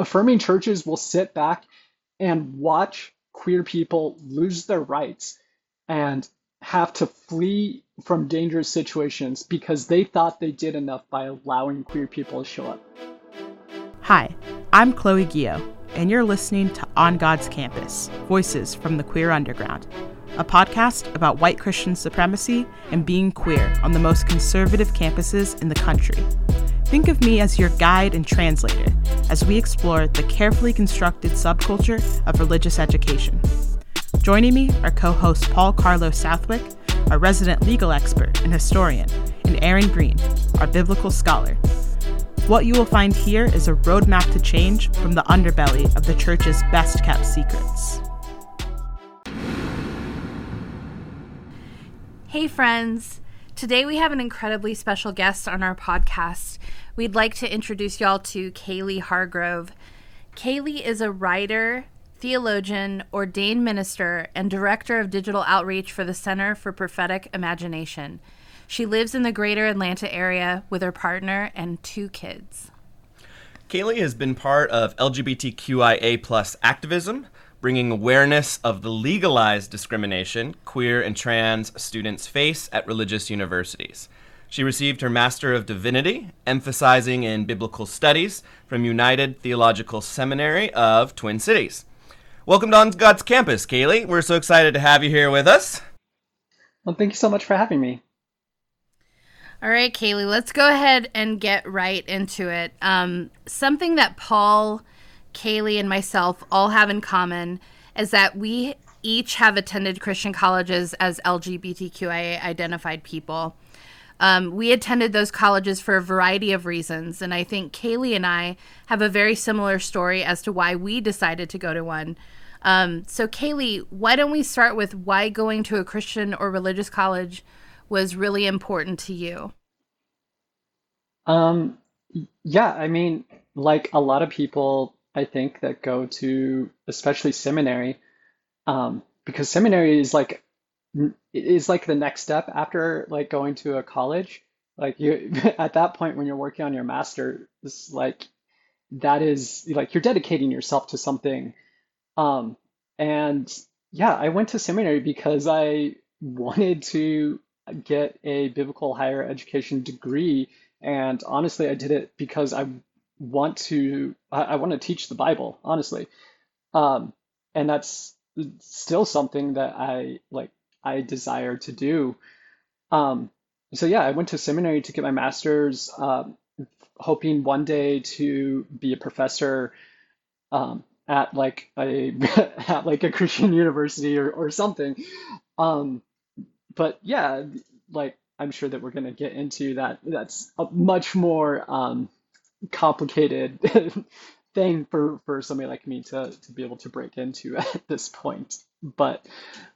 affirming churches will sit back and watch queer people lose their rights and have to flee from dangerous situations because they thought they did enough by allowing queer people to show up. Hi, I'm Chloe Gio, and you're listening to On God's Campus Voices from the Queer Underground, a podcast about white Christian supremacy and being queer on the most conservative campuses in the country. Think of me as your guide and translator as we explore the carefully constructed subculture of religious education. Joining me are co host Paul Carlo Southwick, our resident legal expert and historian, and Erin Green, our biblical scholar. What you will find here is a roadmap to change from the underbelly of the church's best kept secrets. Hey, friends. Today we have an incredibly special guest on our podcast. We'd like to introduce y'all to Kalie Hargrove. Kalie is a writer, theologian, ordained minister, and director of digital outreach for the Center for Prophetic Imagination. She lives in the greater Atlanta area with her partner and two kids. Kalie has been part of LGBTQIA plus activism, bringing awareness of the legalized discrimination queer and trans students face at religious universities. She received her Master of Divinity, emphasizing in biblical studies from United Theological Seminary of Twin Cities. Welcome to On God's Campus, Kalie. We're so excited to have you here with us. Well, thank you so much for having me. All right, Kalie, let's go ahead and get right into it. Um, something that Paul Kalie and myself all have in common is that we each have attended Christian colleges as LGBTQIA identified people. Um, we attended those colleges for a variety of reasons, and I think Kalie and I have a very similar story as to why we decided to go to one. Um, so, Kalie, why don't we start with why going to a Christian or religious college was really important to you? Um, yeah, I mean, like a lot of people, I think, that go to especially seminary, um, because seminary is like is like the next step after like going to a college. Like you at that point when you're working on your master's, like that is like you're dedicating yourself to something. Um, and yeah, I went to seminary because I wanted to get a biblical higher education degree. And honestly, I did it because I want to I, I want to teach the Bible, honestly. Um, and that's still something that I like I desire to do. Um, so yeah, I went to seminary to get my master's, um, hoping one day to be a professor um, at like a at like a Christian university or or something. Um, but yeah, like I'm sure that we're gonna get into that. That's a much more um, complicated thing for for somebody like me to to be able to break into at this point. But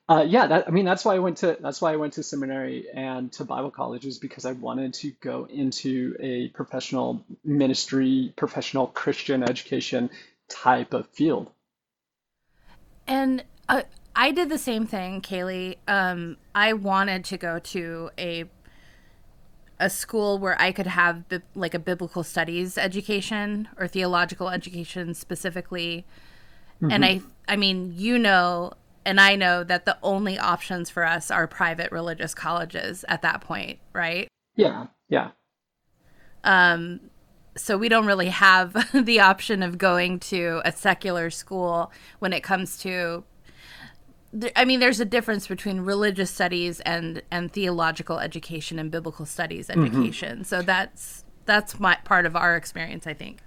uh, yeah, that I mean that's why I went to that's why I went to seminary and to Bible colleges because I wanted to go into a professional ministry, professional Christian education type of field. And uh, I did the same thing, Kalie. Um, I wanted to go to a a school where I could have bi- like a biblical studies education or theological education specifically. Mm-hmm. And I I mean, you know, and I know that the only options for us are private religious colleges at that point, right? Yeah. Yeah. Um so we don't really have the option of going to a secular school when it comes to I mean, there's a difference between religious studies and and theological education and biblical studies mm-hmm. education. Mm-hmm. So that's that's my part of our experience, I think.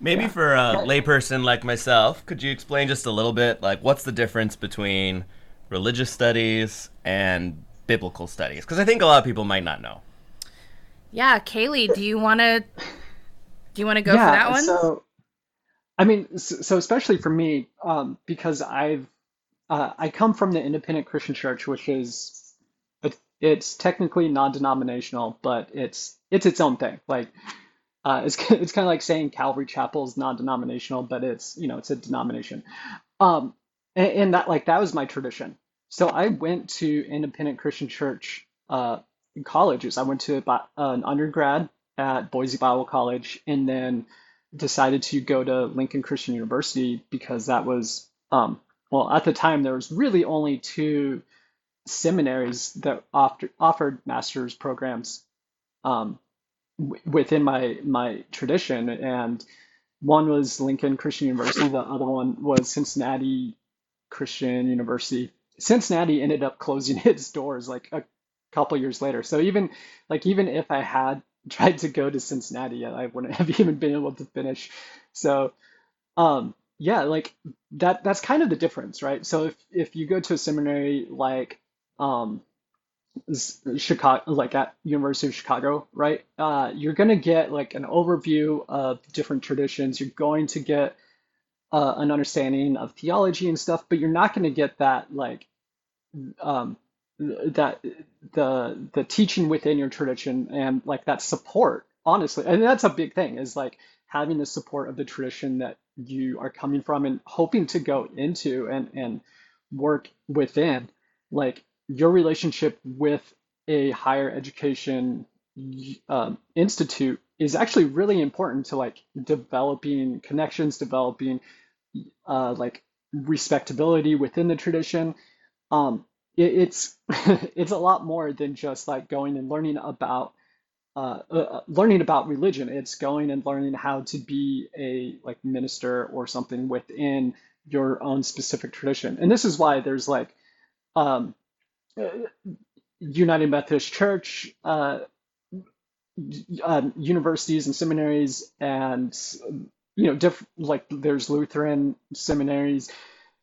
Maybe yeah. for a layperson like myself, could you explain just a little bit, like what's the difference between religious studies and biblical studies? Because I think a lot of people might not know. Yeah, Kalie, do you want to do you want to go yeah, for that one? So, I mean, so especially for me, um, because I've uh, I come from the Independent Christian Church, which is it's technically non-denominational, but it's it's its own thing. Like uh, it's it's kind of like saying Calvary Chapel is non-denominational, but it's you know it's a denomination. Um, and, and that like that was my tradition. So I went to Independent Christian Church uh, colleges. I went to an undergrad at Boise Bible College, and then decided to go to Lincoln Christian University because that was, um, well, at the time there was really only two seminaries that offered offered master's programs um, w- within my my tradition, and one was Lincoln Christian University, the other one was Cincinnati Christian University. Cincinnati ended up closing its doors like a couple years later. So even like even if I had tried to go to Cincinnati, I wouldn't have even been able to finish. So um yeah, like that that's kind of the difference, right? So if if you go to a seminary like um Chicago, like at University of Chicago, right? Uh, you're gonna get like an overview of different traditions. You're going to get uh, an understanding of theology and stuff, but you're not gonna get that like um, that the the teaching within your tradition and like that support. Honestly, and that's a big thing is like having the support of the tradition that you are coming from and hoping to go into and and work within. Like your relationship with a higher education um, institute is actually really important to like developing connections, developing uh, like respectability within the tradition. Um, it, it's it's a lot more than just like going and learning about uh, uh, learning about religion. It's going and learning how to be a like minister or something within your own specific tradition. And this is why there's like um, United Methodist Church, uh, uh, universities and seminaries, and you know, diff- like there's Lutheran seminaries.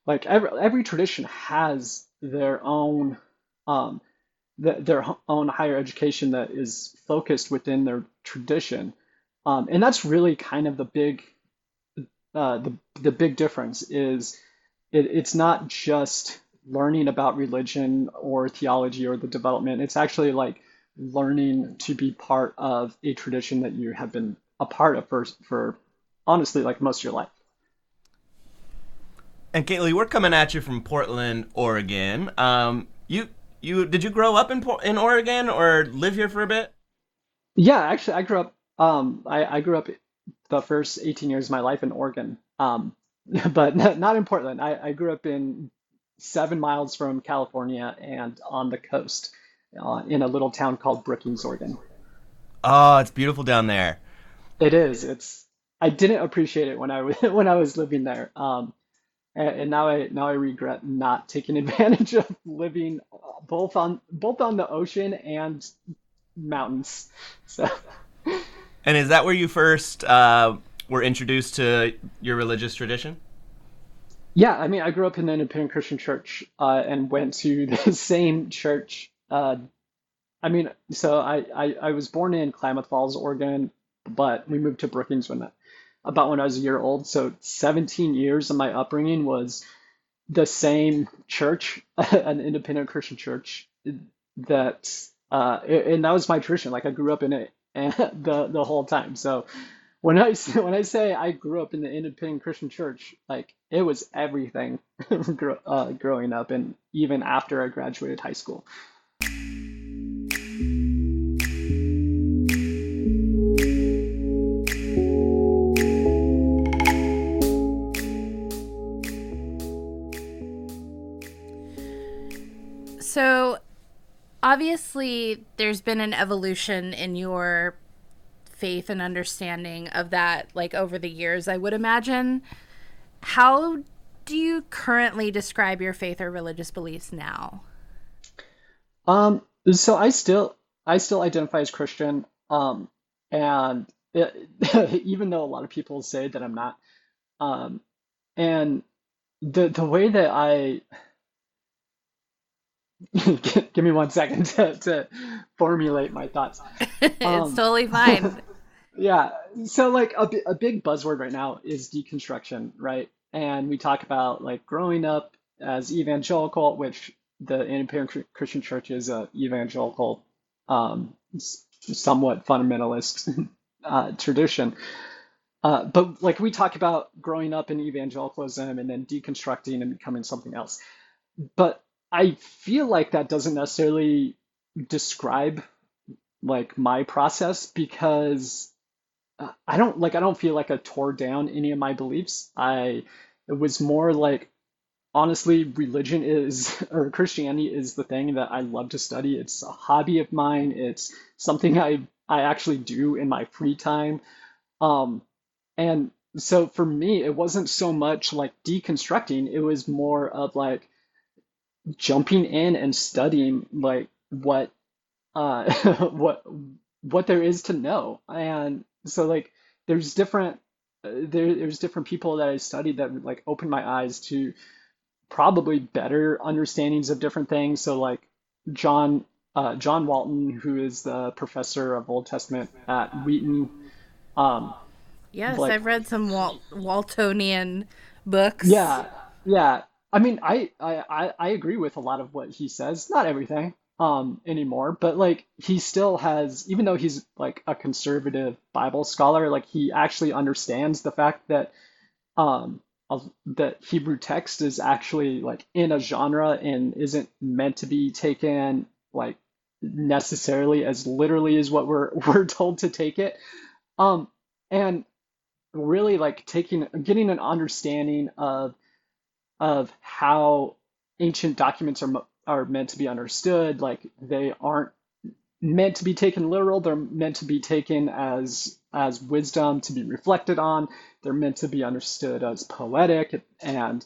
Like every every tradition has their own um, th- their own higher education that is focused within their tradition, um, and that's really kind of the big uh, the the big difference is it, it's not just learning about religion or theology or the development. It's actually like learning to be part of a tradition that you have been a part of for, for honestly like most of your life. And Kalie, we're coming at you from Portland, Oregon. Um, you you did you grow up in in Oregon or live here for a bit? Yeah, actually, I grew up. Um, I, I grew up the first 18 years of my life in Oregon. Um, but not in Portland. I, I grew up in seven miles from California and on the coast uh, in a little town called Brookings, Oregon. Oh, it's beautiful down there. It is. It's. I didn't appreciate it when I was when I was living there. Um, and, and now I now I regret not taking advantage of living both on both on the ocean and mountains. So. And is that where you first uh, were introduced to your religious tradition? Yeah, I mean, I grew up in an independent Christian church uh, and went to the same church. Uh, I mean, so I, I, I was born in Klamath Falls, Oregon, but we moved to Brookings when about when I was a year old. So 17 years of my upbringing was the same church, an independent Christian church that, uh, and that was my tradition. Like I grew up in it and the the whole time. So when I when I say I grew up in the independent Christian church, like it was everything uh, growing up, and even after I graduated high school. So, obviously, there's been an evolution in your faith and understanding of that like over the years i would imagine. How do you currently describe your faith or religious beliefs now? Um so i still i still identify as christian um and it, even though a lot of people say that i'm not um and the the way that i give me one second to, to formulate my thoughts. it's um, totally fine. yeah. So, like, a, a big buzzword right now is deconstruction, right? And we talk about like growing up as evangelical, which the independent Christian church is a evangelical, um, somewhat fundamentalist uh, tradition. Uh, but like we talk about growing up in evangelicalism and then deconstructing and becoming something else. But I feel like that doesn't necessarily describe like my process because uh, I don't like I don't feel like I tore down any of my beliefs. I it was more like honestly, religion is or Christianity is the thing that I love to study. It's a hobby of mine. It's something I I actually do in my free time. Um, and so for me, it wasn't so much like deconstructing. It was more of like jumping in and studying like what uh what what there is to know. And so like there's different uh, there there's different people that I studied that like opened my eyes to probably better understandings of different things. So like John uh, John Walton, who is the professor of Old Testament at Wheaton. Um, yes, like, I've read some Walt- Waltonian books. Yeah, yeah. I mean, I, I I agree with a lot of what he says. Not everything um anymore, but like he still has, even though he's like a conservative Bible scholar, like he actually understands the fact that um that Hebrew text is actually like in a genre and isn't meant to be taken like necessarily as literally as what we're we're told to take it. Um, and really like taking getting an understanding of of how ancient documents are are meant to be understood. Like they aren't meant to be taken literal. They're meant to be taken as as wisdom to be reflected on. They're meant to be understood as poetic and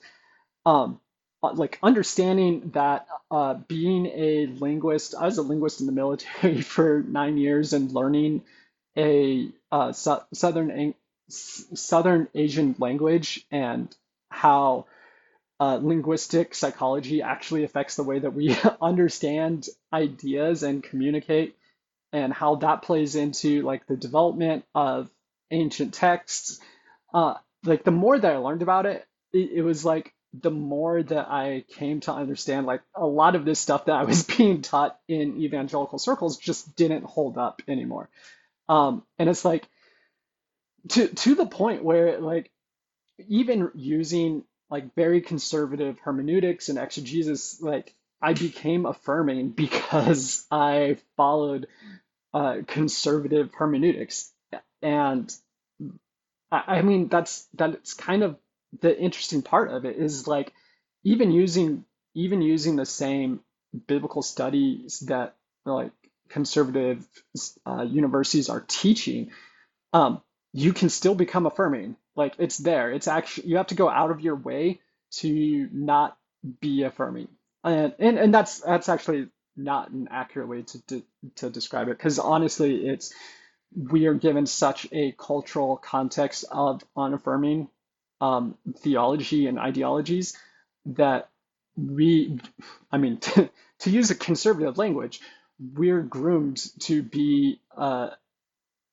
um, like understanding that uh, being a linguist, I was a linguist in the military for nine years and learning a uh, southern southern Asian language and how uh, linguistic psychology actually affects the way that we understand ideas and communicate and how that plays into like the development of ancient texts. Uh, like the more that i learned about it, it it was like the more that i came to understand like a lot of this stuff that i was being taught in evangelical circles just didn't hold up anymore. Um, and it's like to to the point where like even using like very conservative hermeneutics and exegesis, like I became affirming because I followed uh, conservative hermeneutics, and I, I mean that's that's kind of the interesting part of it is like even using even using the same biblical studies that like conservative uh, universities are teaching, um, you can still become affirming like it's there. It's actually you have to go out of your way to not be affirming, and and, and that's that's actually not an accurate way to to, describe it because honestly, it's we are given such a cultural context of unaffirming um, theology and ideologies that we, I mean, to, to use a conservative language, we're groomed to be uh,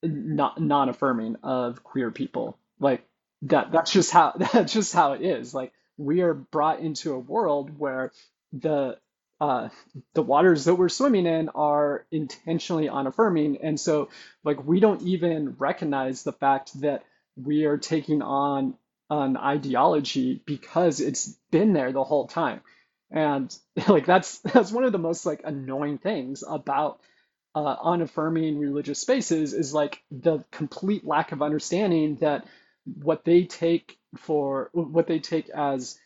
not non-affirming of queer people. Like that that's just how that's just how it is. Like we are brought into a world where the uh, the waters that we're swimming in are intentionally unaffirming. And so like we don't even recognize the fact that we are taking on an ideology because it's been there the whole time. And like that's that's one of the most like annoying things about uh, unaffirming religious spaces is like the complete lack of understanding that what they take for what they take as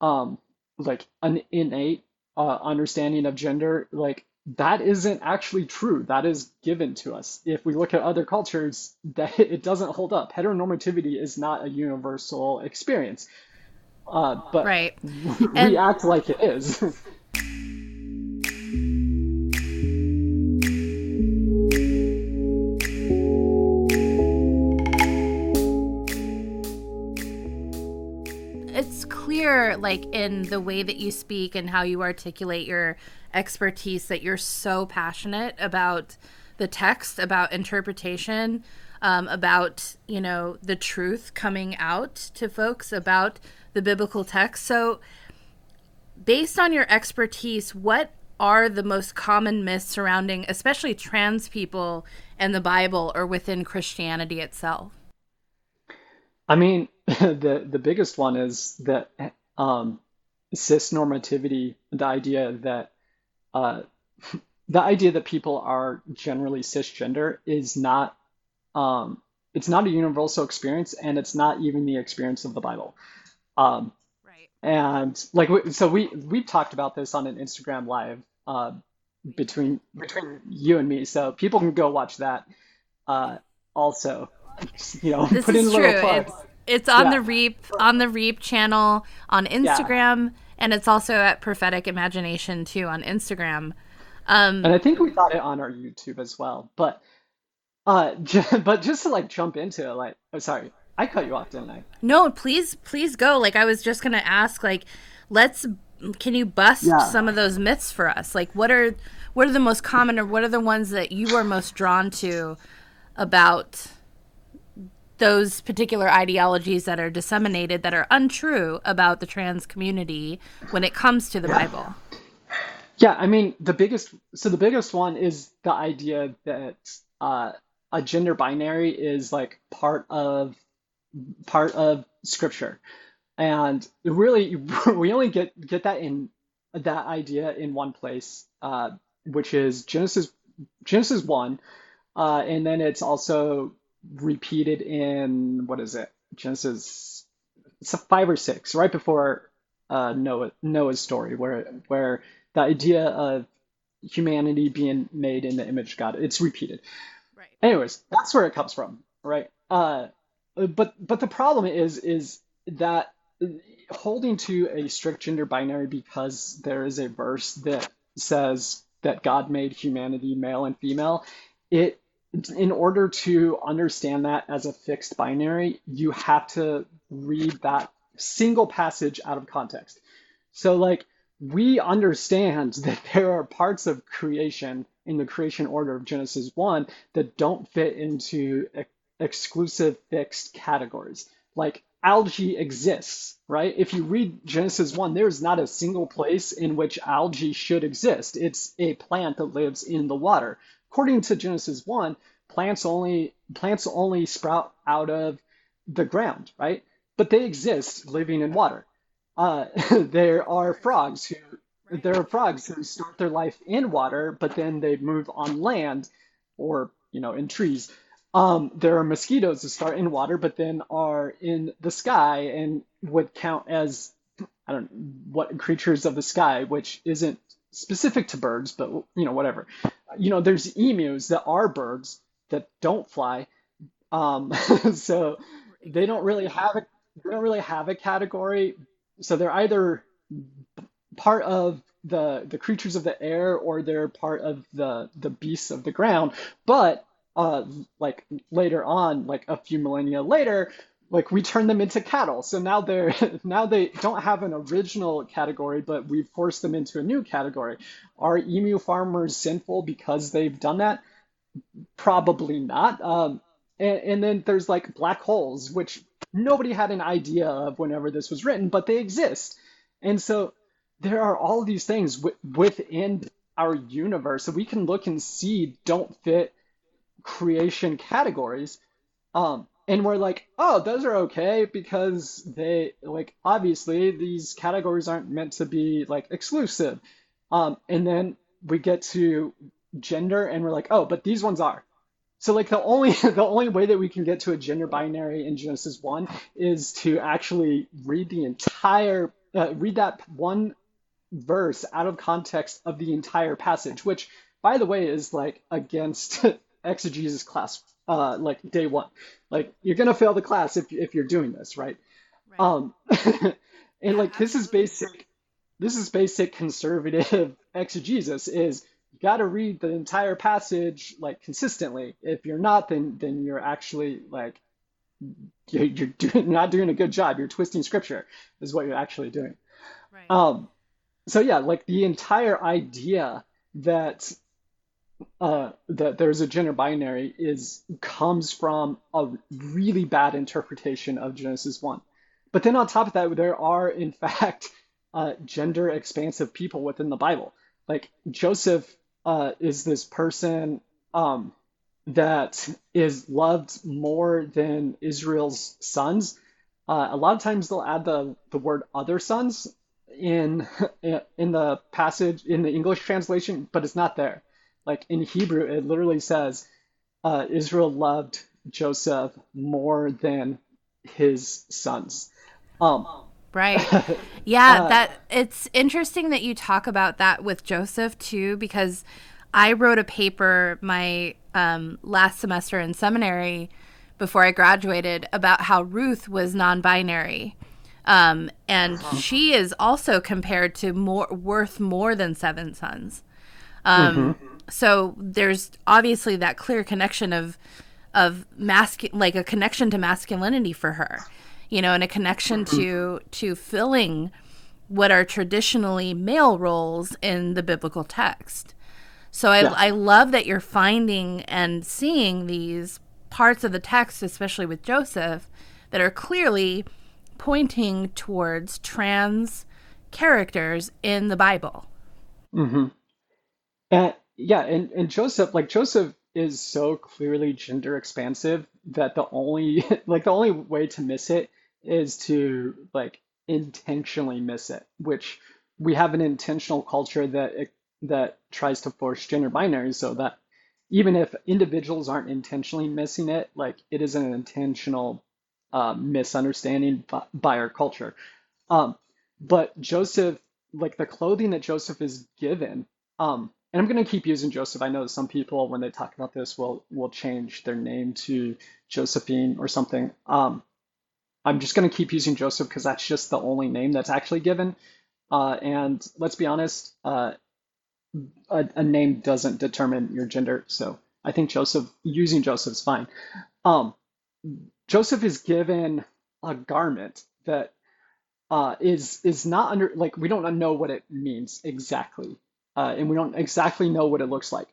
um like an innate uh, understanding of gender like that isn't actually true. That is given to us. If we look at other cultures that it doesn't hold up. Heteronormativity is not a universal experience. Uh, but right. we and- act like it is like in the way that you speak and how you articulate your expertise that you're so passionate about the text about interpretation um, about you know the truth coming out to folks about the biblical text. So based on your expertise what are the most common myths surrounding especially trans people and the bible or within christianity itself? I mean, the the biggest one is that um, cis normativity, the idea that uh, the idea that people are generally cisgender is not um, it's not a universal experience, and it's not even the experience of the Bible. Um, Right. and like so we we've talked about this on an Instagram live uh, between between you and me, so people can go watch that. Uh, also, you know, This put in a little plug. It's it's on Yeah. the Reap on the Reap channel on Instagram, and it's also at Prophetic Imagination too on Instagram. Um, And I think we got it on our YouTube as well. But uh j- but just to like jump into it, like oh sorry, I cut you off, didn't I? no, please, please go. Like I was just gonna ask, like, let's can you bust Yeah. some of those myths for us? Like, what are what are the most common, or what are the ones that you are most drawn to about those particular ideologies that are disseminated that are untrue about the trans community when it comes to the Bible? Yeah, I mean the biggest so the biggest one is the idea that uh a gender binary is like part of part of scripture. And really we only get get that in that idea in one place, uh, which is Genesis Genesis 1. Uh, and then it's also repeated in what is it? Genesis it's a five or six, right before uh, Noah Noah's story, where where the idea of humanity being made in the image of God, it's repeated. Right. Anyways, that's where it comes from, right? Uh, but but the problem is is that holding to a strict gender binary because there is a verse that says that God made humanity male and female, it in order to understand that as a fixed binary, you have to read that single passage out of context. So like we understand that there are parts of creation in the creation order of Genesis 1 that don't fit into ex- exclusive fixed categories. Like algae exists, right? If you read Genesis 1, there's not a single place in which algae should exist. It's a plant that lives in the water. According to Genesis 1, plants only plants only sprout out of the ground, right? But they exist living in water. Uh, there are frogs who there are frogs who start their life in water, but then they move on land or you know in trees. Um, there are mosquitoes that start in water, but then are in the sky and would count as I don't know what creatures of the sky, which isn't specific to birds, but you know whatever. You know, there's emus that are birds that don't fly, um, so they don't really have a they don't really have a category. So they're either part of the the creatures of the air or they're part of the the beasts of the ground. But uh, like later on, like a few millennia later, like we turn them into cattle. So now they're now they don't have an original category, but we've forced them into a new category. Are emu farmers sinful because they've done that? Probably not. Um, and, and then there's like black holes, which nobody had an idea of whenever this was written, but they exist. And so there are all these things w- within our universe that we can look and see don't fit creation categories. Um, and we're like, oh, those are okay because they like obviously these categories aren't meant to be like exclusive. Um, and then we get to gender and we're like, oh, but these ones are. So like the only the only way that we can get to a gender binary in Genesis 1 is to actually read the entire uh, read that one verse out of context of the entire passage, which by the way is like against exegesis class uh like day 1. Like you're going to fail the class if if you're doing this, right? Right. Um and like this is basic this is basic conservative exegesis is you got to read the entire passage like consistently. If you're not, then then you're actually like you're, you're doing not doing a good job. You're twisting scripture is what you're actually doing. Right. Um, so yeah, like the entire idea that uh, that there's a gender binary is comes from a really bad interpretation of Genesis 1. But then on top of that, there are in fact uh, gender expansive people within the Bible. Like Joseph uh, is this person um, that is loved more than Israel's sons. Uh, a lot of times they'll add the, the word other sons in in the passage in the English translation, but it's not there. Like in Hebrew, it literally says uh, Israel loved Joseph more than his sons. Um, Right. Yeah, Uh, that it's interesting that you talk about that with Joseph too because I wrote a paper my um, last semester in seminary before I graduated about how Ruth was non-binary. Um, and she is also compared to more worth more than seven sons. Um, So there's obviously that clear connection of of masculine, like a connection to masculinity for her, you know, and a connection to to filling what are traditionally male roles in the biblical text. So I, Yeah. I love that you're finding and seeing these parts of the text, especially with Joseph, that are clearly pointing towards trans characters in the Bible. mm-hmm. And yeah, and, and Joseph, like Joseph is so clearly gender expansive that the only like the only way to miss it is to like intentionally miss it, which we have an intentional culture that that tries to force gender binaries so that even if individuals aren't intentionally missing it, like it is an intentional uh, misunderstanding by, by our culture. Um, but Joseph, like the clothing that Joseph is given, um, and I'm going to keep using Joseph. I know some people, when they talk about this, will will change their name to Josephine or something. Um, I'm just going to keep using Joseph because that's just the only name that's actually given. Uh, and let's be honest, uh, a, a name doesn't determine your gender. So I think Joseph, using Joseph is fine. Um, Joseph is given a garment that uh, is is not under like we don't know what it means exactly, uh, and we don't exactly know what it looks like,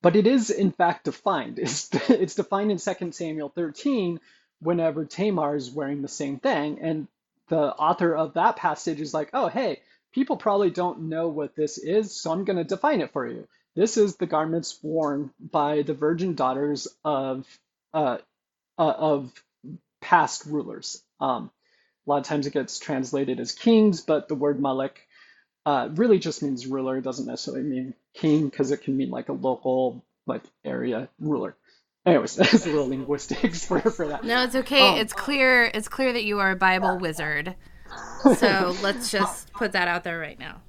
but it is in fact defined. It's it's defined in 2 Samuel 13 whenever Tamar is wearing the same thing, and the author of that passage is like, oh hey, people probably don't know what this is, so I'm going to define it for you. This is the garments worn by the virgin daughters of uh, uh, of past rulers. Um, a lot of times it gets translated as kings, but the word Malik uh, really just means ruler. It doesn't necessarily mean king because it can mean like a local like area ruler. Anyways, that's a little linguistics for, for that. No, it's okay. Um, it's clear. It's clear that you are a Bible wizard. So let's just put that out there right now.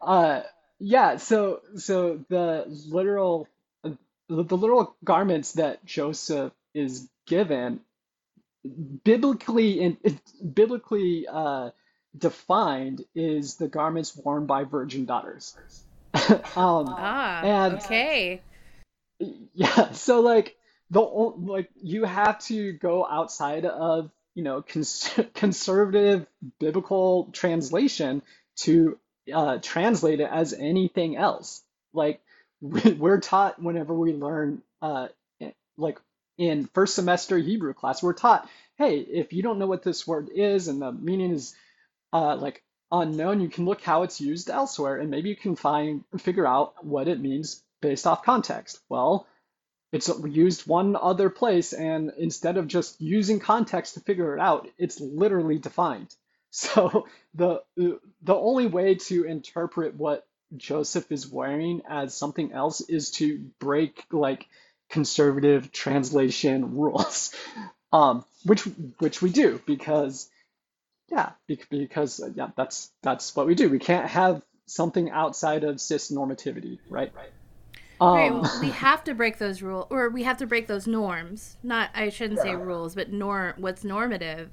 uh, yeah, so so the literal the, the literal garments that Joseph is given biblically and biblically uh, defined is the garments worn by virgin daughters. um, Ah, And- okay. yeah, so like the like you have to go outside of you know cons conservative biblical translation to uh, translate it as anything else. Like we, we're taught whenever we learn uh, like in first semester Hebrew class, we're taught, hey, if you don't know what this word is and the meaning is uh, like unknown, you can look how it's used elsewhere, and maybe you can find figure out what it means based off context. Well, it's used one other place, and instead of just using context to figure it out, it's literally defined. So the the only way to interpret what Joseph is wearing as something else is to break like conservative translation rules, um, which which we do because yeah, bec- because uh, yeah, that's that's what we do. We can't have something outside of cis normativity, right? Right. Um, Well, we have to break those rules, or we have to break those norms. Not, I shouldn't say rules, but norm. What's normative,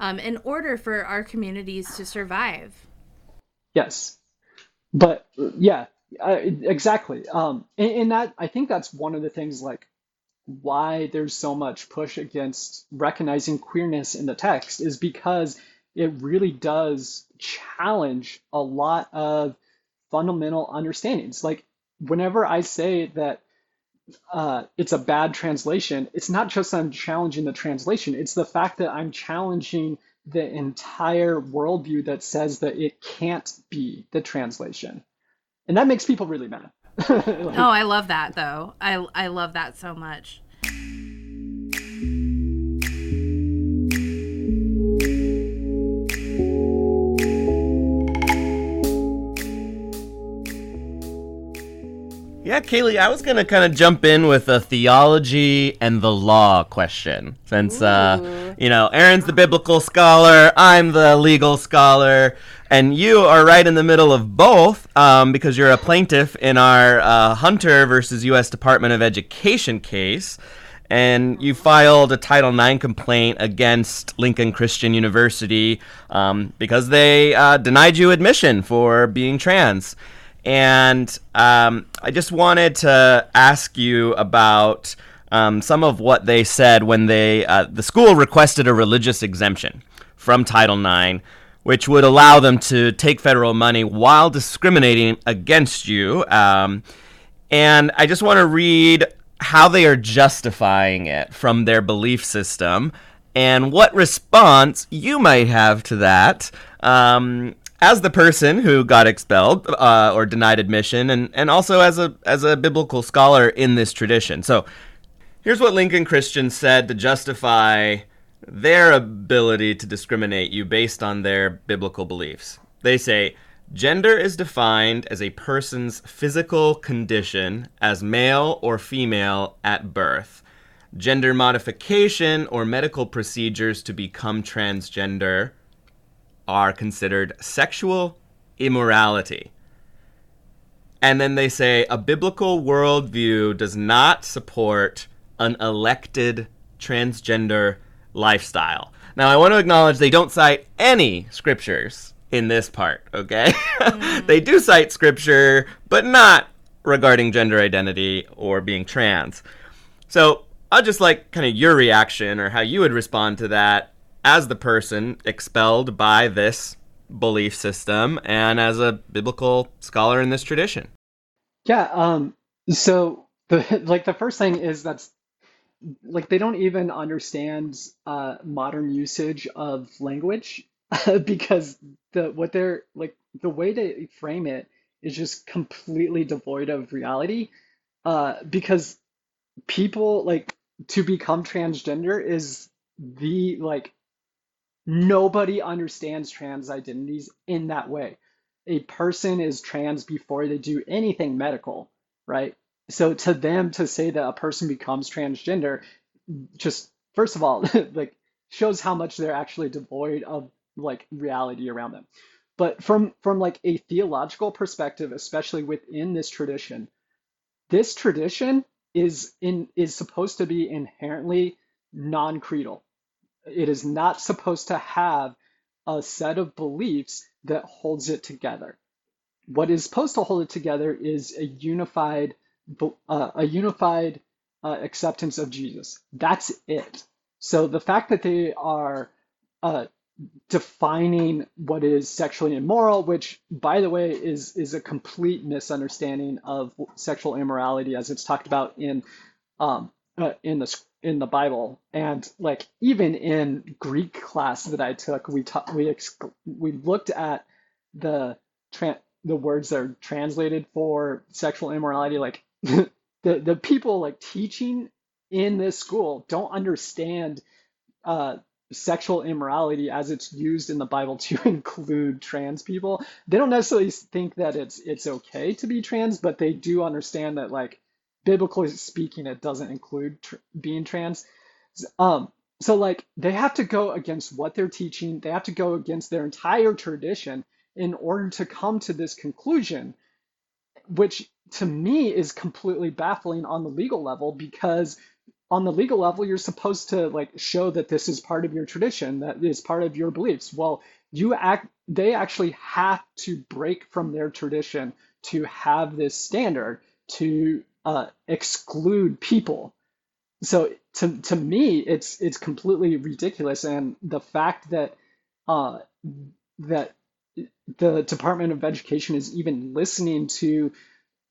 um, in order for our communities to survive. Yes, but yeah, uh, exactly. Um, and, and that I think that's one of the things like why there's so much push against recognizing queerness in the text is because it really does challenge a lot of fundamental understandings. Like whenever I say that uh, it's a bad translation, it's not just I'm challenging the translation, it's the fact that I'm challenging the entire worldview that says that it can't be the translation. And that makes people really mad. Like, Oh, I love that though. I I love that so much. Yeah, Kalie, I was gonna kind of jump in with a theology and the law question, since uh, you know Erin's the biblical scholar, I'm the legal scholar, and you are right in the middle of both um, because you're a plaintiff in our uh, Hunter versus U.S. Department of Education case and you filed a Title IX complaint against Lincoln Christian University um, because they uh, denied you admission for being trans. And um, I just wanted to ask you about um, some of what they said when they uh, the school requested a religious exemption from Title IX, which would allow them to take federal money while discriminating against you. Um, and I just want to read how they are justifying it from their belief system and what response you might have to that um, as the person who got expelled uh, or denied admission and, and also as a as a biblical scholar in this tradition so here's what lincoln christian said to justify their ability to discriminate you based on their biblical beliefs they say Gender is defined as a person's physical condition as male or female at birth. Gender modification or medical procedures to become transgender are considered sexual immorality. And then they say a biblical worldview does not support an elected transgender lifestyle. Now, I want to acknowledge they don't cite any scriptures in this part, okay? Mm. they do cite scripture, but not regarding gender identity or being trans. So I'd just like kind of your reaction or how you would respond to that as the person expelled by this belief system and as a biblical scholar in this tradition. Yeah, um so the like the first thing is that's like they don't even understand uh modern usage of language because the what they're like the way they frame it is just completely devoid of reality uh because people like to become transgender is the like nobody understands trans identities in that way a person is trans before they do anything medical right so to them to say that a person becomes transgender just first of all like shows how much they're actually devoid of like reality around them. But from from like a theological perspective, especially within this tradition, this tradition is in is supposed to be inherently non-creedal. It is not supposed to have a set of beliefs that holds it together. What is supposed to hold it together is a unified uh, a unified uh, acceptance of Jesus. That's it. So the fact that they are uh, defining what is sexually immoral, which, by the way, is is a complete misunderstanding of sexual immorality as it's talked about in um, uh, in the in the Bible, and like even in Greek class that I took, we ta- we ex- we looked at the tra- the words that are translated for sexual immorality, like the the people like teaching in this school don't understand uh, sexual immorality as it's used in the Bible to include trans people. They don't necessarily think that it's it's okay to be trans, but they do understand that like biblically speaking it doesn't include tr- being trans. Um so like they have to go against what they're teaching. They have to go against their entire tradition in order to come to this conclusion which to me is completely baffling on the legal level because on the legal level you're supposed to like show that this is part of your tradition that is part of your beliefs well you act they actually have to break from their tradition to have this standard to uh, exclude people so to, to me it's it's completely ridiculous and the fact that uh, that the department of education is even listening to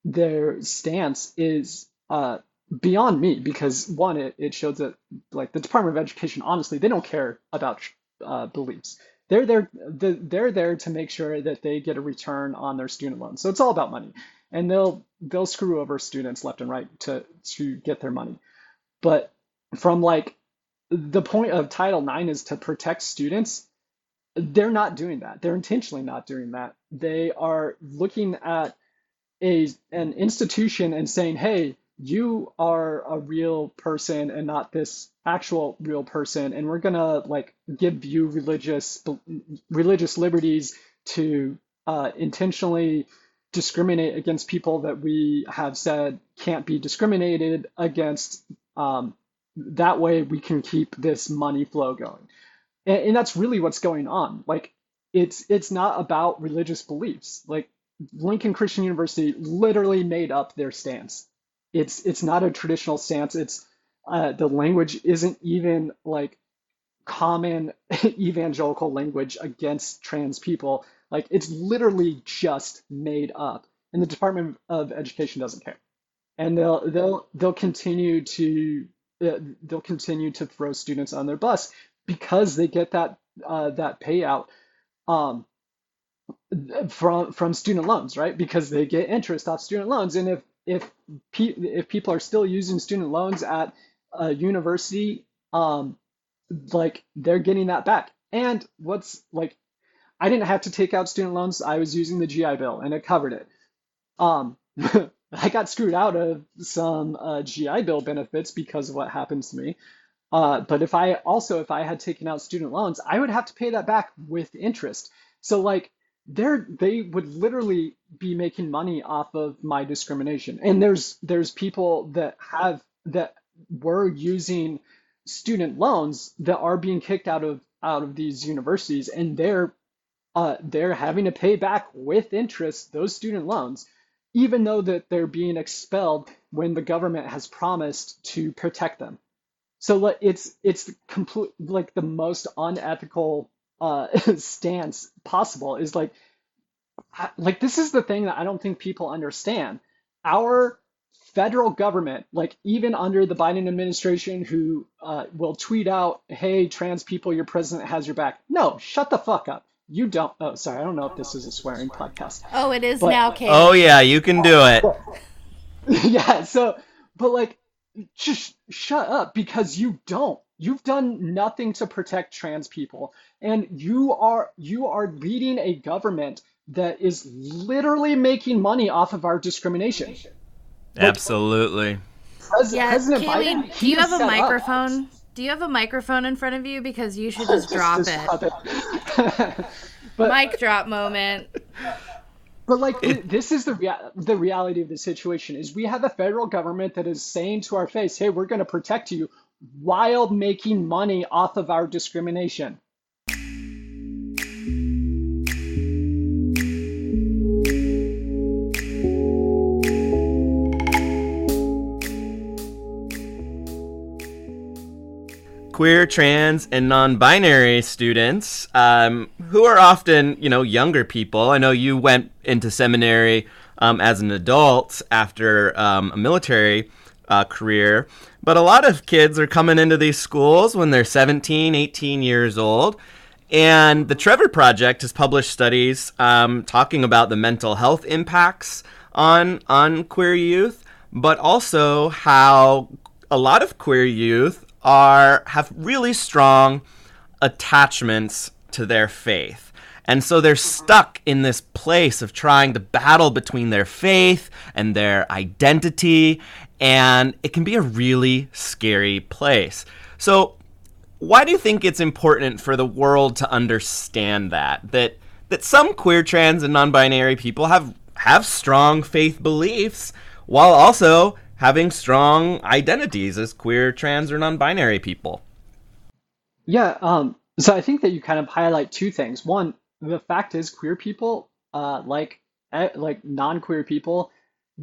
their stance is uh, beyond me because one, it, it shows that like the Department of Education, honestly, they don't care about uh, beliefs. They're there, they're there to make sure that they get a return on their student loans. So it's all about money, and they'll they'll screw over students left and right to to get their money. But from like the point of Title IX is to protect students. They're not doing that. They're intentionally not doing that. They are looking at a an institution and saying, "Hey, you are a real person and not this actual real person, and we're gonna like give you religious religious liberties to uh, intentionally discriminate against people that we have said can't be discriminated against. Um, that way, we can keep this money flow going, and, and that's really what's going on. Like, it's it's not about religious beliefs. Like Lincoln Christian University literally made up their stance. It's it's not a traditional stance. It's uh, the language isn't even like common evangelical language against trans people. Like it's literally just made up, and the Department of Education doesn't care, and they'll they'll they'll continue to uh, they'll continue to throw students on their bus because they get that uh, that payout um, from from student loans, right? Because they get interest off student loans, and if if pe- if people are still using student loans at a university, um, like they're getting that back. And what's like, I didn't have to take out student loans. I was using the GI Bill, and it covered it. Um, I got screwed out of some uh, GI Bill benefits because of what happened to me. Uh, but if I also if I had taken out student loans, I would have to pay that back with interest. So like they would literally be making money off of my discrimination. And there's there's people that have that were using student loans that are being kicked out of out of these universities and they're uh, they're having to pay back with interest those student loans even though that they're being expelled when the government has promised to protect them so it's it's complete like the most unethical uh, stance possible is like like this is the thing that I don't think people understand. Our federal government, like even under the Biden administration, who uh, will tweet out, "Hey, trans people, your president has your back." No, shut the fuck up. You don't. Oh, sorry. I don't know if this is a swearing podcast. Oh, it is but, now, Kate. Oh yeah, you can do it. yeah. So, but like, just shut up because you don't. You've done nothing to protect trans people, and you are you are leading a government that is literally making money off of our discrimination. Absolutely. Pres- yeah, President Kalie, Biden, do you have a microphone? Up. Do you have a microphone in front of you? Because you should oh, just drop just, just it. it. but, Mic drop moment. But like this is the rea- the reality of the situation is we have a federal government that is saying to our face, "Hey, we're going to protect you," while making money off of our discrimination. Queer, trans, and non-binary students um, who are often, you know, younger people. I know you went into seminary um, as an adult after um, a military uh, career, but a lot of kids are coming into these schools when they're 17, 18 years old. And the Trevor Project has published studies um, talking about the mental health impacts on on queer youth, but also how a lot of queer youth are have really strong attachments to their faith. And so they're stuck in this place of trying to battle between their faith and their identity, and it can be a really scary place. So, why do you think it's important for the world to understand that that that some queer, trans, and non-binary people have have strong faith beliefs while also having strong identities as queer, trans, or non-binary people. Yeah, um, so I think that you kind of highlight two things. One, the fact is, queer people, uh, like eh, like non-queer people,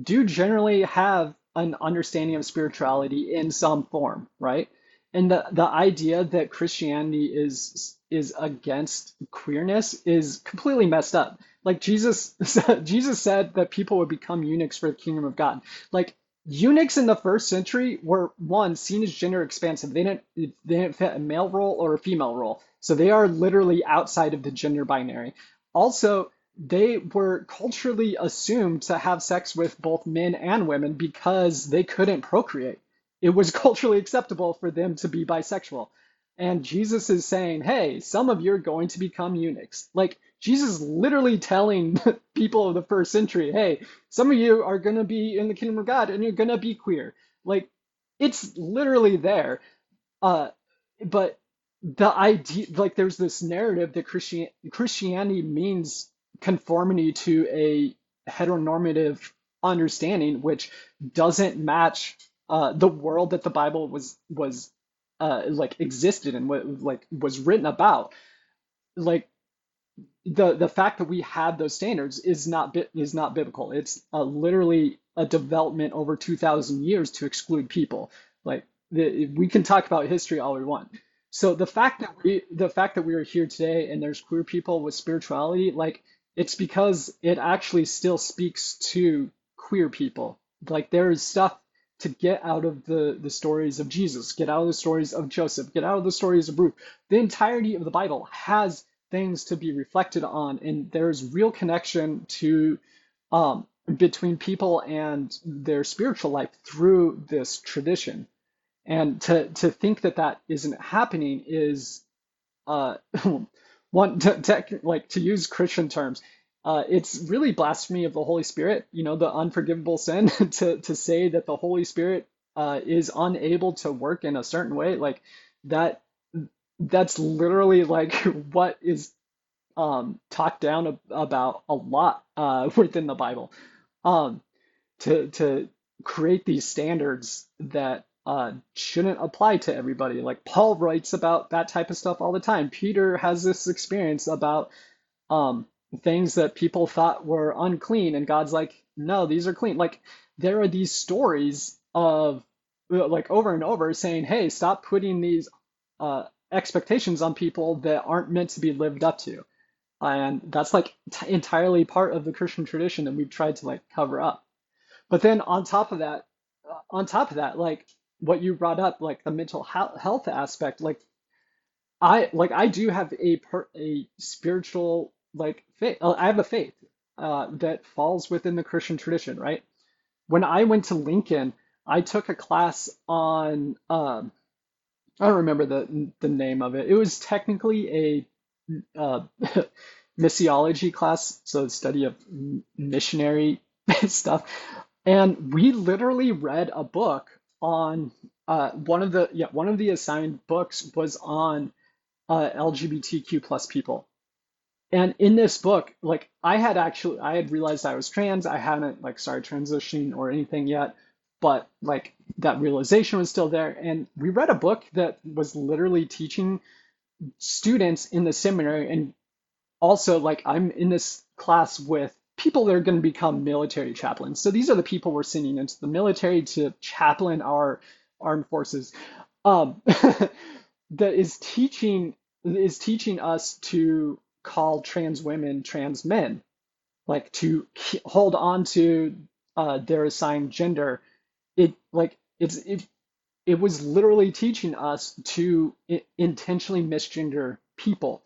do generally have an understanding of spirituality in some form, right? And the the idea that Christianity is is against queerness is completely messed up. Like Jesus Jesus said that people would become eunuchs for the kingdom of God. Like eunuchs in the first century were one seen as gender expansive. They didn't they didn't fit a male role or a female role, so they are literally outside of the gender binary. Also, they were culturally assumed to have sex with both men and women because they couldn't procreate. It was culturally acceptable for them to be bisexual. and Jesus is saying, "Hey, some of you are going to become eunuchs." Like Jesus literally telling people of the first century, "Hey, some of you are going to be in the kingdom of God and you're going to be queer." Like it's literally there. Uh, but the idea, like, there's this narrative that Christian Christianity means conformity to a heteronormative understanding, which doesn't match uh, the world that the Bible was was uh, like existed and what like was written about. Like the the fact that we have those standards is not is not biblical. It's literally a development over two thousand years to exclude people. Like the, we can talk about history all we want. So the fact that we the fact that we are here today and there's queer people with spirituality, like it's because it actually still speaks to queer people. Like there is stuff to get out of the the stories of Jesus, get out of the stories of Joseph, get out of the stories of Ruth. The entirety of the Bible has things to be reflected on, and there's real connection to um, between people and their spiritual life through this tradition. And to to think that that isn't happening is uh, one to, to, like to use Christian terms. Uh, it's really blasphemy of the Holy Spirit, you know, the unforgivable sin to to say that the Holy Spirit uh, is unable to work in a certain way, like that. That's literally like what is um, talked down ab- about a lot uh, within the Bible. Um, to to create these standards that uh, shouldn't apply to everybody. Like Paul writes about that type of stuff all the time. Peter has this experience about um, things that people thought were unclean, and God's like, no, these are clean. Like there are these stories of like over and over saying, hey, stop putting these uh, expectations on people that aren't meant to be lived up to. And that's like t- entirely part of the Christian tradition that we've tried to like cover up. But then on top of that, uh, on top of that, like what you brought up, like the mental health aspect, like I like I do have a per, a spiritual like faith. uh, I have a faith uh, that falls within the Christian tradition, right? When I went to Lincoln, I took a class on um, I don't remember the the name of it. It was technically a uh, missiology class, so the study of missionary stuff. And we literally read a book on uh, one of the yeah one of the assigned books was on uh, LGBTQ plus people. And in this book, like I had actually I had realized I was trans. I hadn't like started transitioning or anything yet, but like that realization was still there. And we read a book that was literally teaching students in the seminary and also like I'm in this class with people that are going to become military chaplains. So these are the people we're sending into the military to chaplain our armed forces. Um, that is teaching is teaching us to call trans women trans men, like to hold on to uh, their assigned gender. It like it's it it was literally teaching us to intentionally misgender people,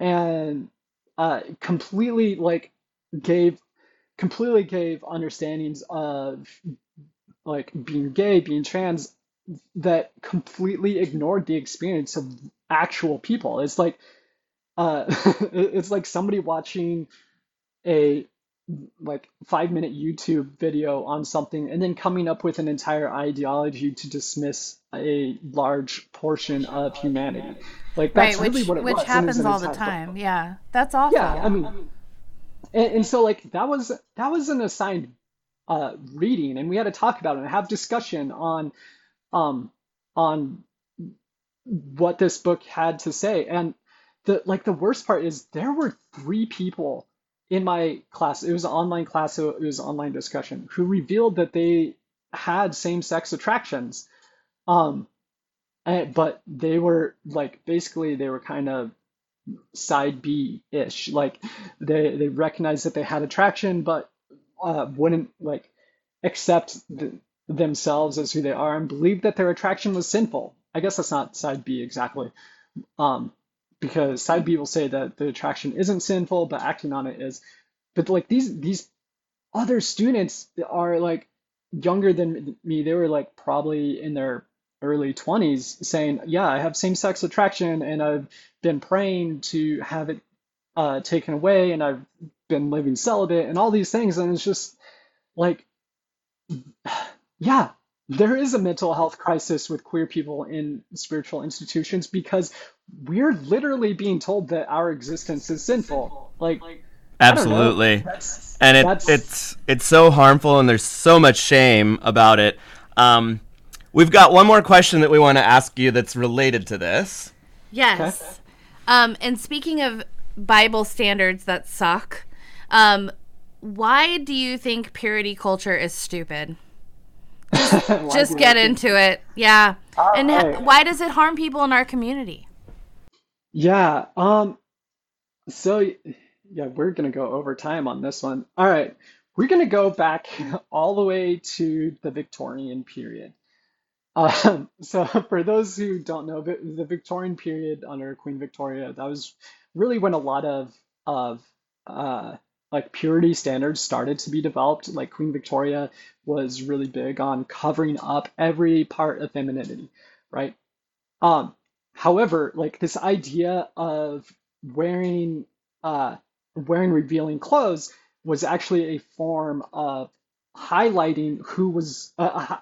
and uh, completely like gave completely gave understandings of like being gay, being trans that completely ignored the experience of actual people. It's like uh it's like somebody watching a like five minute YouTube video on something and then coming up with an entire ideology to dismiss a large portion of humanity. Like that's right, which, really what it which was. happens all the time. Yeah, that's awful. Yeah, I mean, and, and so like that was that was an assigned uh, reading, and we had to talk about it and have discussion on um on what this book had to say. And the like the worst part is there were three people in my class. It was an online class, so it was online discussion, who revealed that they had same-sex attractions. Um, and, but they were like basically they were kind of side B-ish. Like they they recognized that they had attraction, but uh, wouldn't like accept the, themselves as who they are and believe that their attraction was sinful. I guess that's not side B exactly, um, because side B will say that the attraction isn't sinful, but acting on it is. But like these these other students are like younger than me. They were like probably in their early 20s saying, Yeah, I have same sex attraction and I've been praying to have it uh, taken away and I've been living celibate and all these things. And it's just like, yeah, there is a mental health crisis with queer people in spiritual institutions because we're literally being told that our existence is sinful. Like, absolutely, and it, it's it's so harmful, and there's so much shame about it. Um, we've got one more question that we want to ask you that's related to this. Yes. Okay. Um, and speaking of Bible standards that suck, um, why do you think purity culture is stupid? Just get into it. Yeah. and right. why does it harm people in our community? Yeah. Um so yeah, we're to go over time on this one. All right. We're to go back all the way to the Victorian period. Um, so for those who don't know, the Victorian period under Queen Victoria, that was really when a lot of of uh, like purity standards started to be developed. Like Queen Victoria was really big on covering up every part of femininity, right? Um, however, like this idea of wearing uh, wearing revealing clothes was actually a form of highlighting who was uh,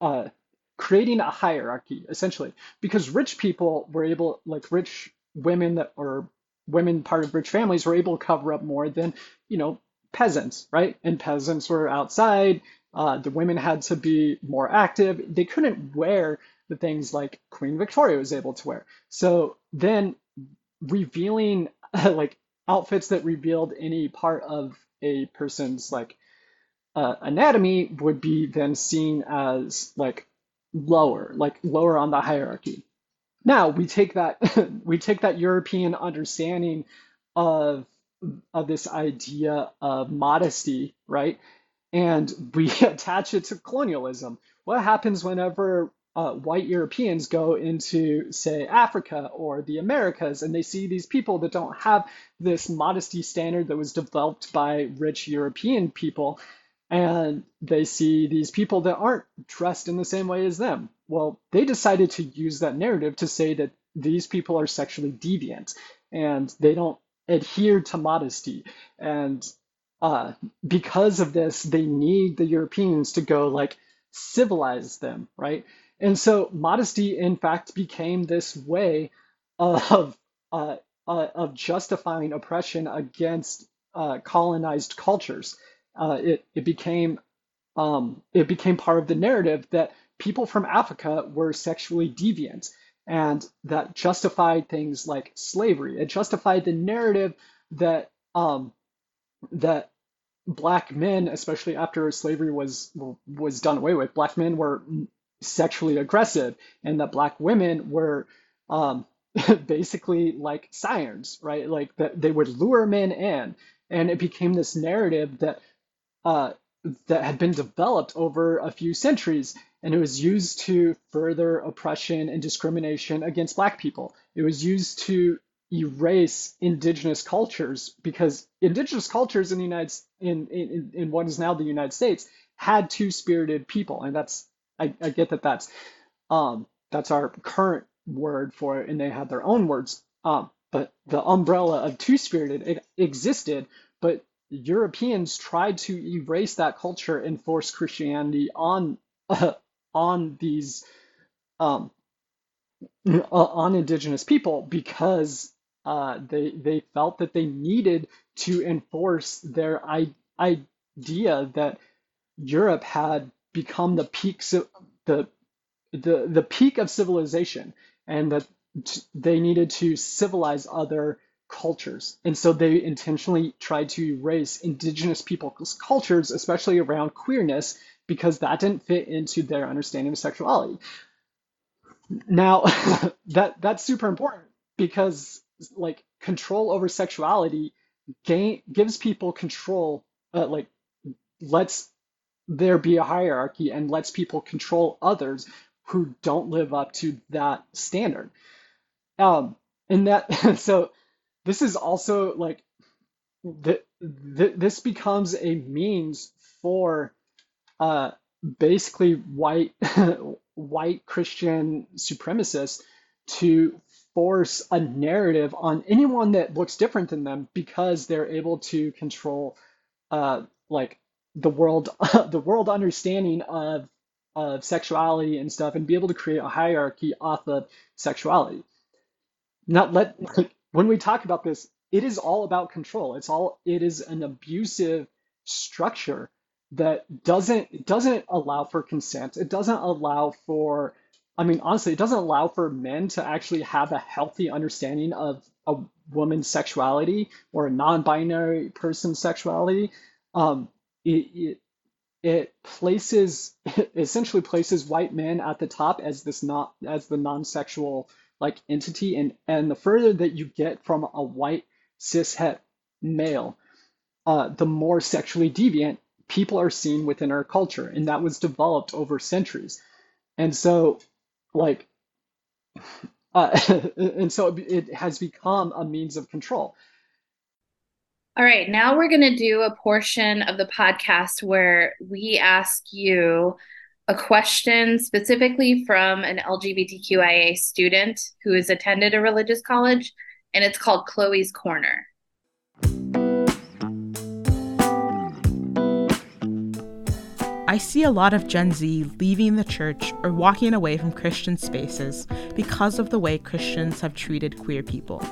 uh, creating a hierarchy essentially. Because rich people were able like rich women that or women part of rich families were able to cover up more than you know peasants right? And peasants were outside uh, the women had to be more active. They couldn't wear the things like queen victoria was able to wear so then revealing like outfits that revealed any part of a person's like uh, anatomy would be then seen as like lower like lower on the hierarchy now we take that we take that European understanding of of this idea of modesty, right? And we attach it to colonialism. What happens whenever uh, white Europeans go into, say, Africa or the Americas, and they see these people that don't have this modesty standard that was developed by rich European people, and they see these people that aren't dressed in the same way as them. Well, they decided to use that narrative to say that these people are sexually deviant and they don't adhere to modesty. And uh, because of this, they need the Europeans to go like civilize them, right? And so modesty, in fact, became this way of uh, uh, of justifying oppression against uh, colonized cultures. Uh, it it became um, it became part of the narrative that people from Africa were sexually deviant, and that justified things like slavery. It justified the narrative that um, that black men, especially after slavery was was done away with, black men were sexually aggressive, and that black women were um, basically like sirens, right? Like that they would lure men in, and it became this narrative that uh, that had been developed over a few centuries and it was used to further oppression and discrimination against black people. It was used to erase indigenous cultures because indigenous cultures in the United in, in, in what is now the United States had two spirited people, and that's I, I get that that's um, that's our current word for it, and they had their own words. Um, but the umbrella of two spirited existed, but Europeans tried to erase that culture and force Christianity on uh, on these um, uh, on indigenous people because uh, they they felt that they needed to enforce their I- idea that Europe had become the peak the the the peak of civilization and that they needed to civilize other cultures. And so they intentionally tried to erase indigenous people's cultures, especially around queerness, because that didn't fit into their understanding of sexuality. Now, that that's super important because like control over sexuality gain gives people control uh, like lets there be a hierarchy and lets people control others who don't live up to that standard. Um, and that so this is also like the, the this becomes a means for uh basically white white Christian supremacists to force a narrative on anyone that looks different than them because they're able to control uh, like the world the world understanding of of sexuality and stuff and be able to create a hierarchy off of sexuality. Not let when we talk about this, it is all about control. It's all it is an abusive structure that doesn't doesn't allow for consent. It doesn't allow for I mean honestly, it doesn't allow for men to actually have a healthy understanding of a woman's sexuality or a non-binary person's sexuality. Um, it, it places it essentially places white men at the top as this not as the non-sexual like entity and and the further that you get from a white cishet male uh, the more sexually deviant people are seen within our culture and that was developed over centuries. And so like uh, and so it has become a means of control all right, now we're going to do a portion of the podcast where we ask you a question specifically from an LGBTQIA student who has attended a religious college, and it's called Chloe's Corner. I see a lot of Gen Z leaving the church or walking away from Christian spaces because of the way Christians have treated queer people.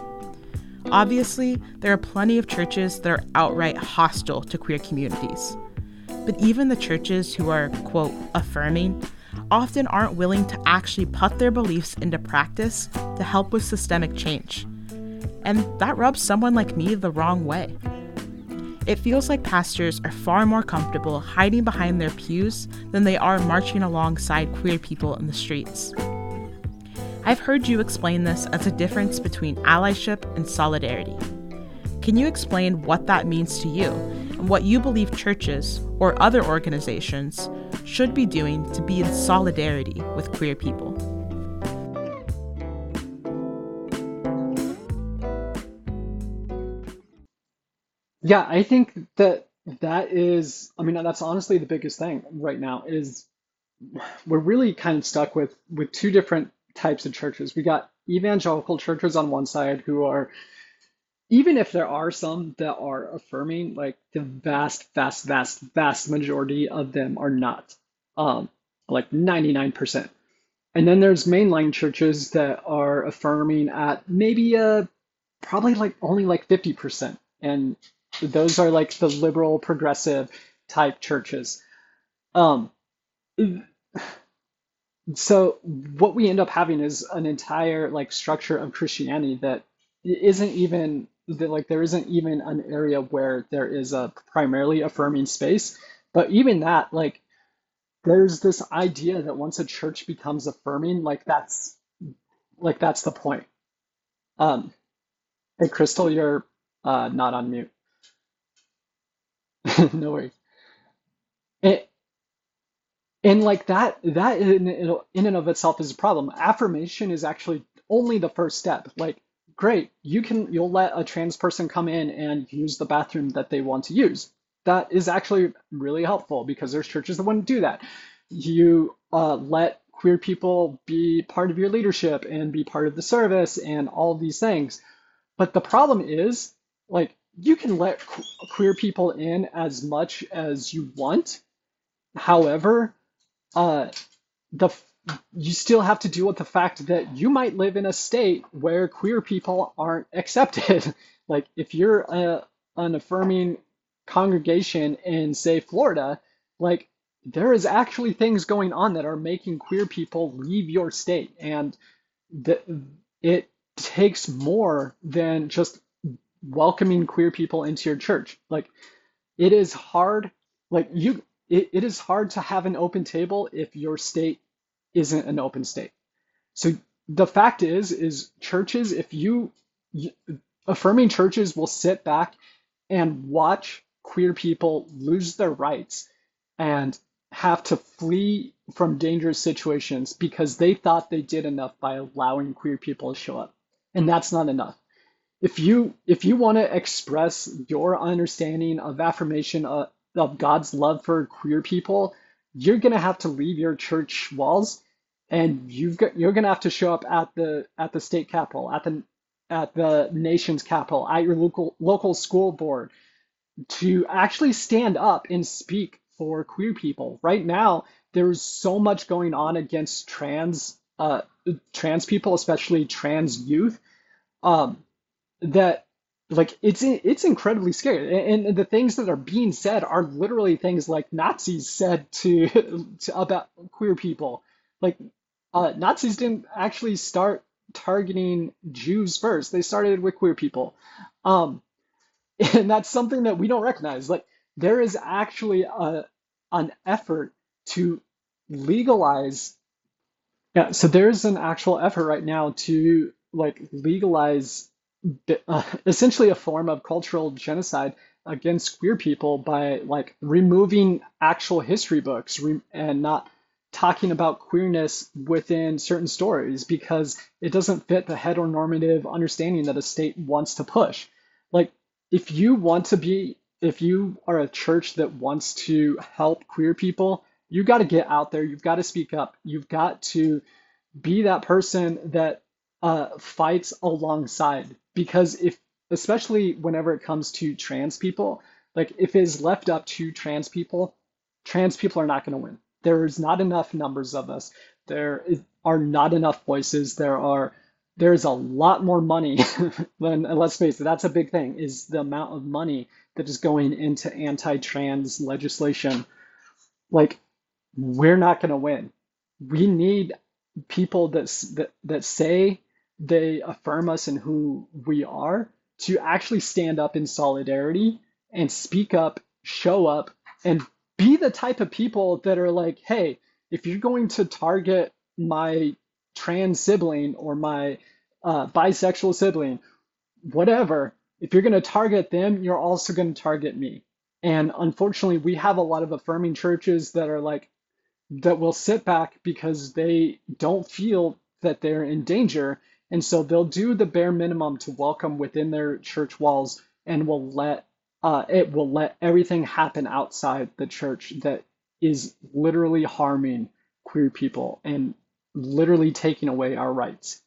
Obviously, there are plenty of churches that are outright hostile to queer communities. But even the churches who are, quote, affirming, often aren't willing to actually put their beliefs into practice to help with systemic change. And that rubs someone like me the wrong way. It feels like pastors are far more comfortable hiding behind their pews than they are marching alongside queer people in the streets. I've heard you explain this as a difference between allyship and solidarity. Can you explain what that means to you and what you believe churches or other organizations should be doing to be in solidarity with queer people? Yeah, I think that that is, I mean, that's honestly the biggest thing right now is we're really kind of stuck with with two different types of churches. We got evangelical churches on one side who are, even if there are some that are affirming, like the vast, vast, vast, vast majority of them are not, um, like 99%. And then there's mainline churches that are affirming at maybe uh probably like only like 50%. And those are like the liberal progressive type churches. Um, so what we end up having is an entire like structure of Christianity that isn't even that like there isn't even an area where there is a primarily affirming space. But even that, like there's this idea that once a church becomes affirming, like that's like that's the point. Um, hey Crystal, you're uh, not on mute. no worries. It, and like that that in, in and of itself is a problem. Affirmation is actually only the first step. Like great you can you'll let a trans person come in and use the bathroom that they want to use. That is actually really helpful because there's churches that wouldn't do that. You uh, let queer people be part of your leadership and be part of the service and all these things. But the problem is like you can let queer people in as much as you want. However uh, the you still have to deal with the fact that you might live in a state where queer people aren't accepted. like if you're a, an affirming congregation in say Florida, like there is actually things going on that are making queer people leave your state and the, it takes more than just welcoming queer people into your church. Like it is hard like you it, it is hard to have an open table if your state isn't an open state. So the fact is, is churches, if you, affirming churches will sit back and watch queer people lose their rights and have to flee from dangerous situations because they thought they did enough by allowing queer people to show up. And that's not enough. If you if you want to express your understanding of affirmation uh, of God's love for queer people, you're gonna have to leave your church walls and you've got you're gonna have to show up at the at the state capitol, at the at the nation's capital, at your local local school board, to actually stand up and speak for queer people. Right now, there's so much going on against trans uh, trans people, especially trans youth, um, that like it's it's incredibly scary. And, and the things that are being said are literally things like Nazis said to, to about queer people. Like uh, Nazis didn't actually start targeting Jews first; they started with queer people. Um, and that's something that we don't recognize. Like there is actually a an effort to legalize. Yeah, so there's an actual effort right now to like legalize uh, essentially a form of cultural genocide against queer people by like removing actual history books re- and not talking about queerness within certain stories because it doesn't fit the heteronormative understanding that a state wants to push. Like if you want to be if you are a church that wants to help queer people, you got to get out there. You've got to speak up. You've got to be that person that uh, fights alongside. Because if, especially whenever it comes to trans people, like if it is left up to trans people, trans people are not going to win. There is not enough numbers of us. There are not enough voices. There are there's a lot more money than let's face it that's a big thing is the amount of money that is going into anti-trans legislation like we're not going to win we need people that, that that say they affirm us in who we are to actually stand up in solidarity and speak up show up and be the type of people that are like hey if you're going to target my trans sibling or my uh, bisexual sibling, whatever, if you're going to target them, you're also going to target me. And unfortunately, we have a lot of affirming churches that are like, that will sit back because they don't feel that they're in danger. And so they'll do the bare minimum to welcome within their church walls and will let uh, it will let everything happen outside the church that is literally harming queer people and literally taking away our rights.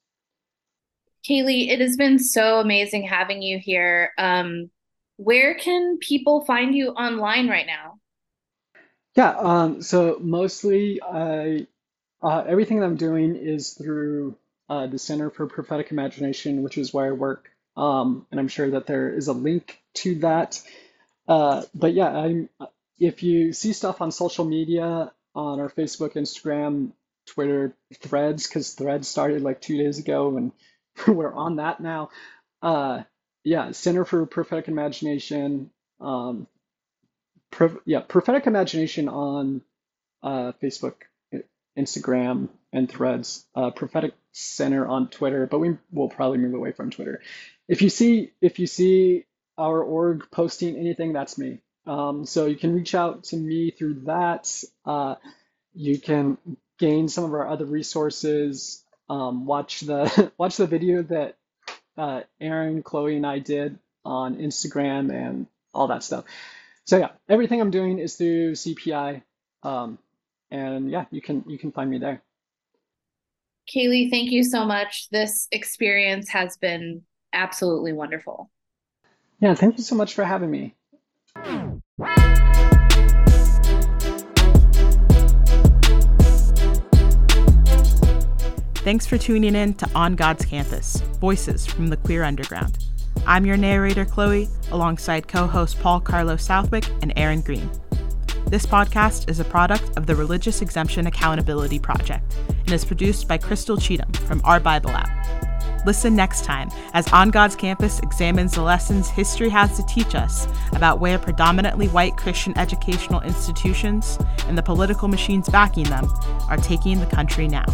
Kalie, it has been so amazing having you here. Um, where can people find you online right now? Yeah, um, so mostly I, uh, everything that I'm doing is through uh, the Center for Prophetic Imagination, which is where I work. Um, and I'm sure that there is a link to that. Uh, but yeah, I'm, if you see stuff on social media, on our Facebook, Instagram, Twitter, Threads, because Threads started like two days ago, and we're on that now. Uh, yeah, Center for Prophetic Imagination. Um, pro, yeah, Prophetic Imagination on uh, Facebook, Instagram, and Threads. Uh, Prophetic Center on Twitter, but we will probably move away from Twitter. If you see if you see our org posting anything, that's me. Um, so you can reach out to me through that. Uh, you can gain some of our other resources um, watch the watch the video that uh, Erin, Chloe, and I did on Instagram and all that stuff. So yeah, everything I'm doing is through CPI, um, and yeah, you can you can find me there. Kalie, thank you so much. This experience has been absolutely wonderful. Yeah, thank you so much for having me. Thanks for tuning in to On God's Campus Voices from the Queer Underground. I'm your narrator, Chloe, alongside co host Paul Carlo Southwick and Erin Green. This podcast is a product of the Religious Exemption Accountability Project and is produced by Crystal Cheatham from Our Bible app. Listen next time as On God's Campus examines the lessons history has to teach us about where predominantly white Christian educational institutions and the political machines backing them are taking the country now.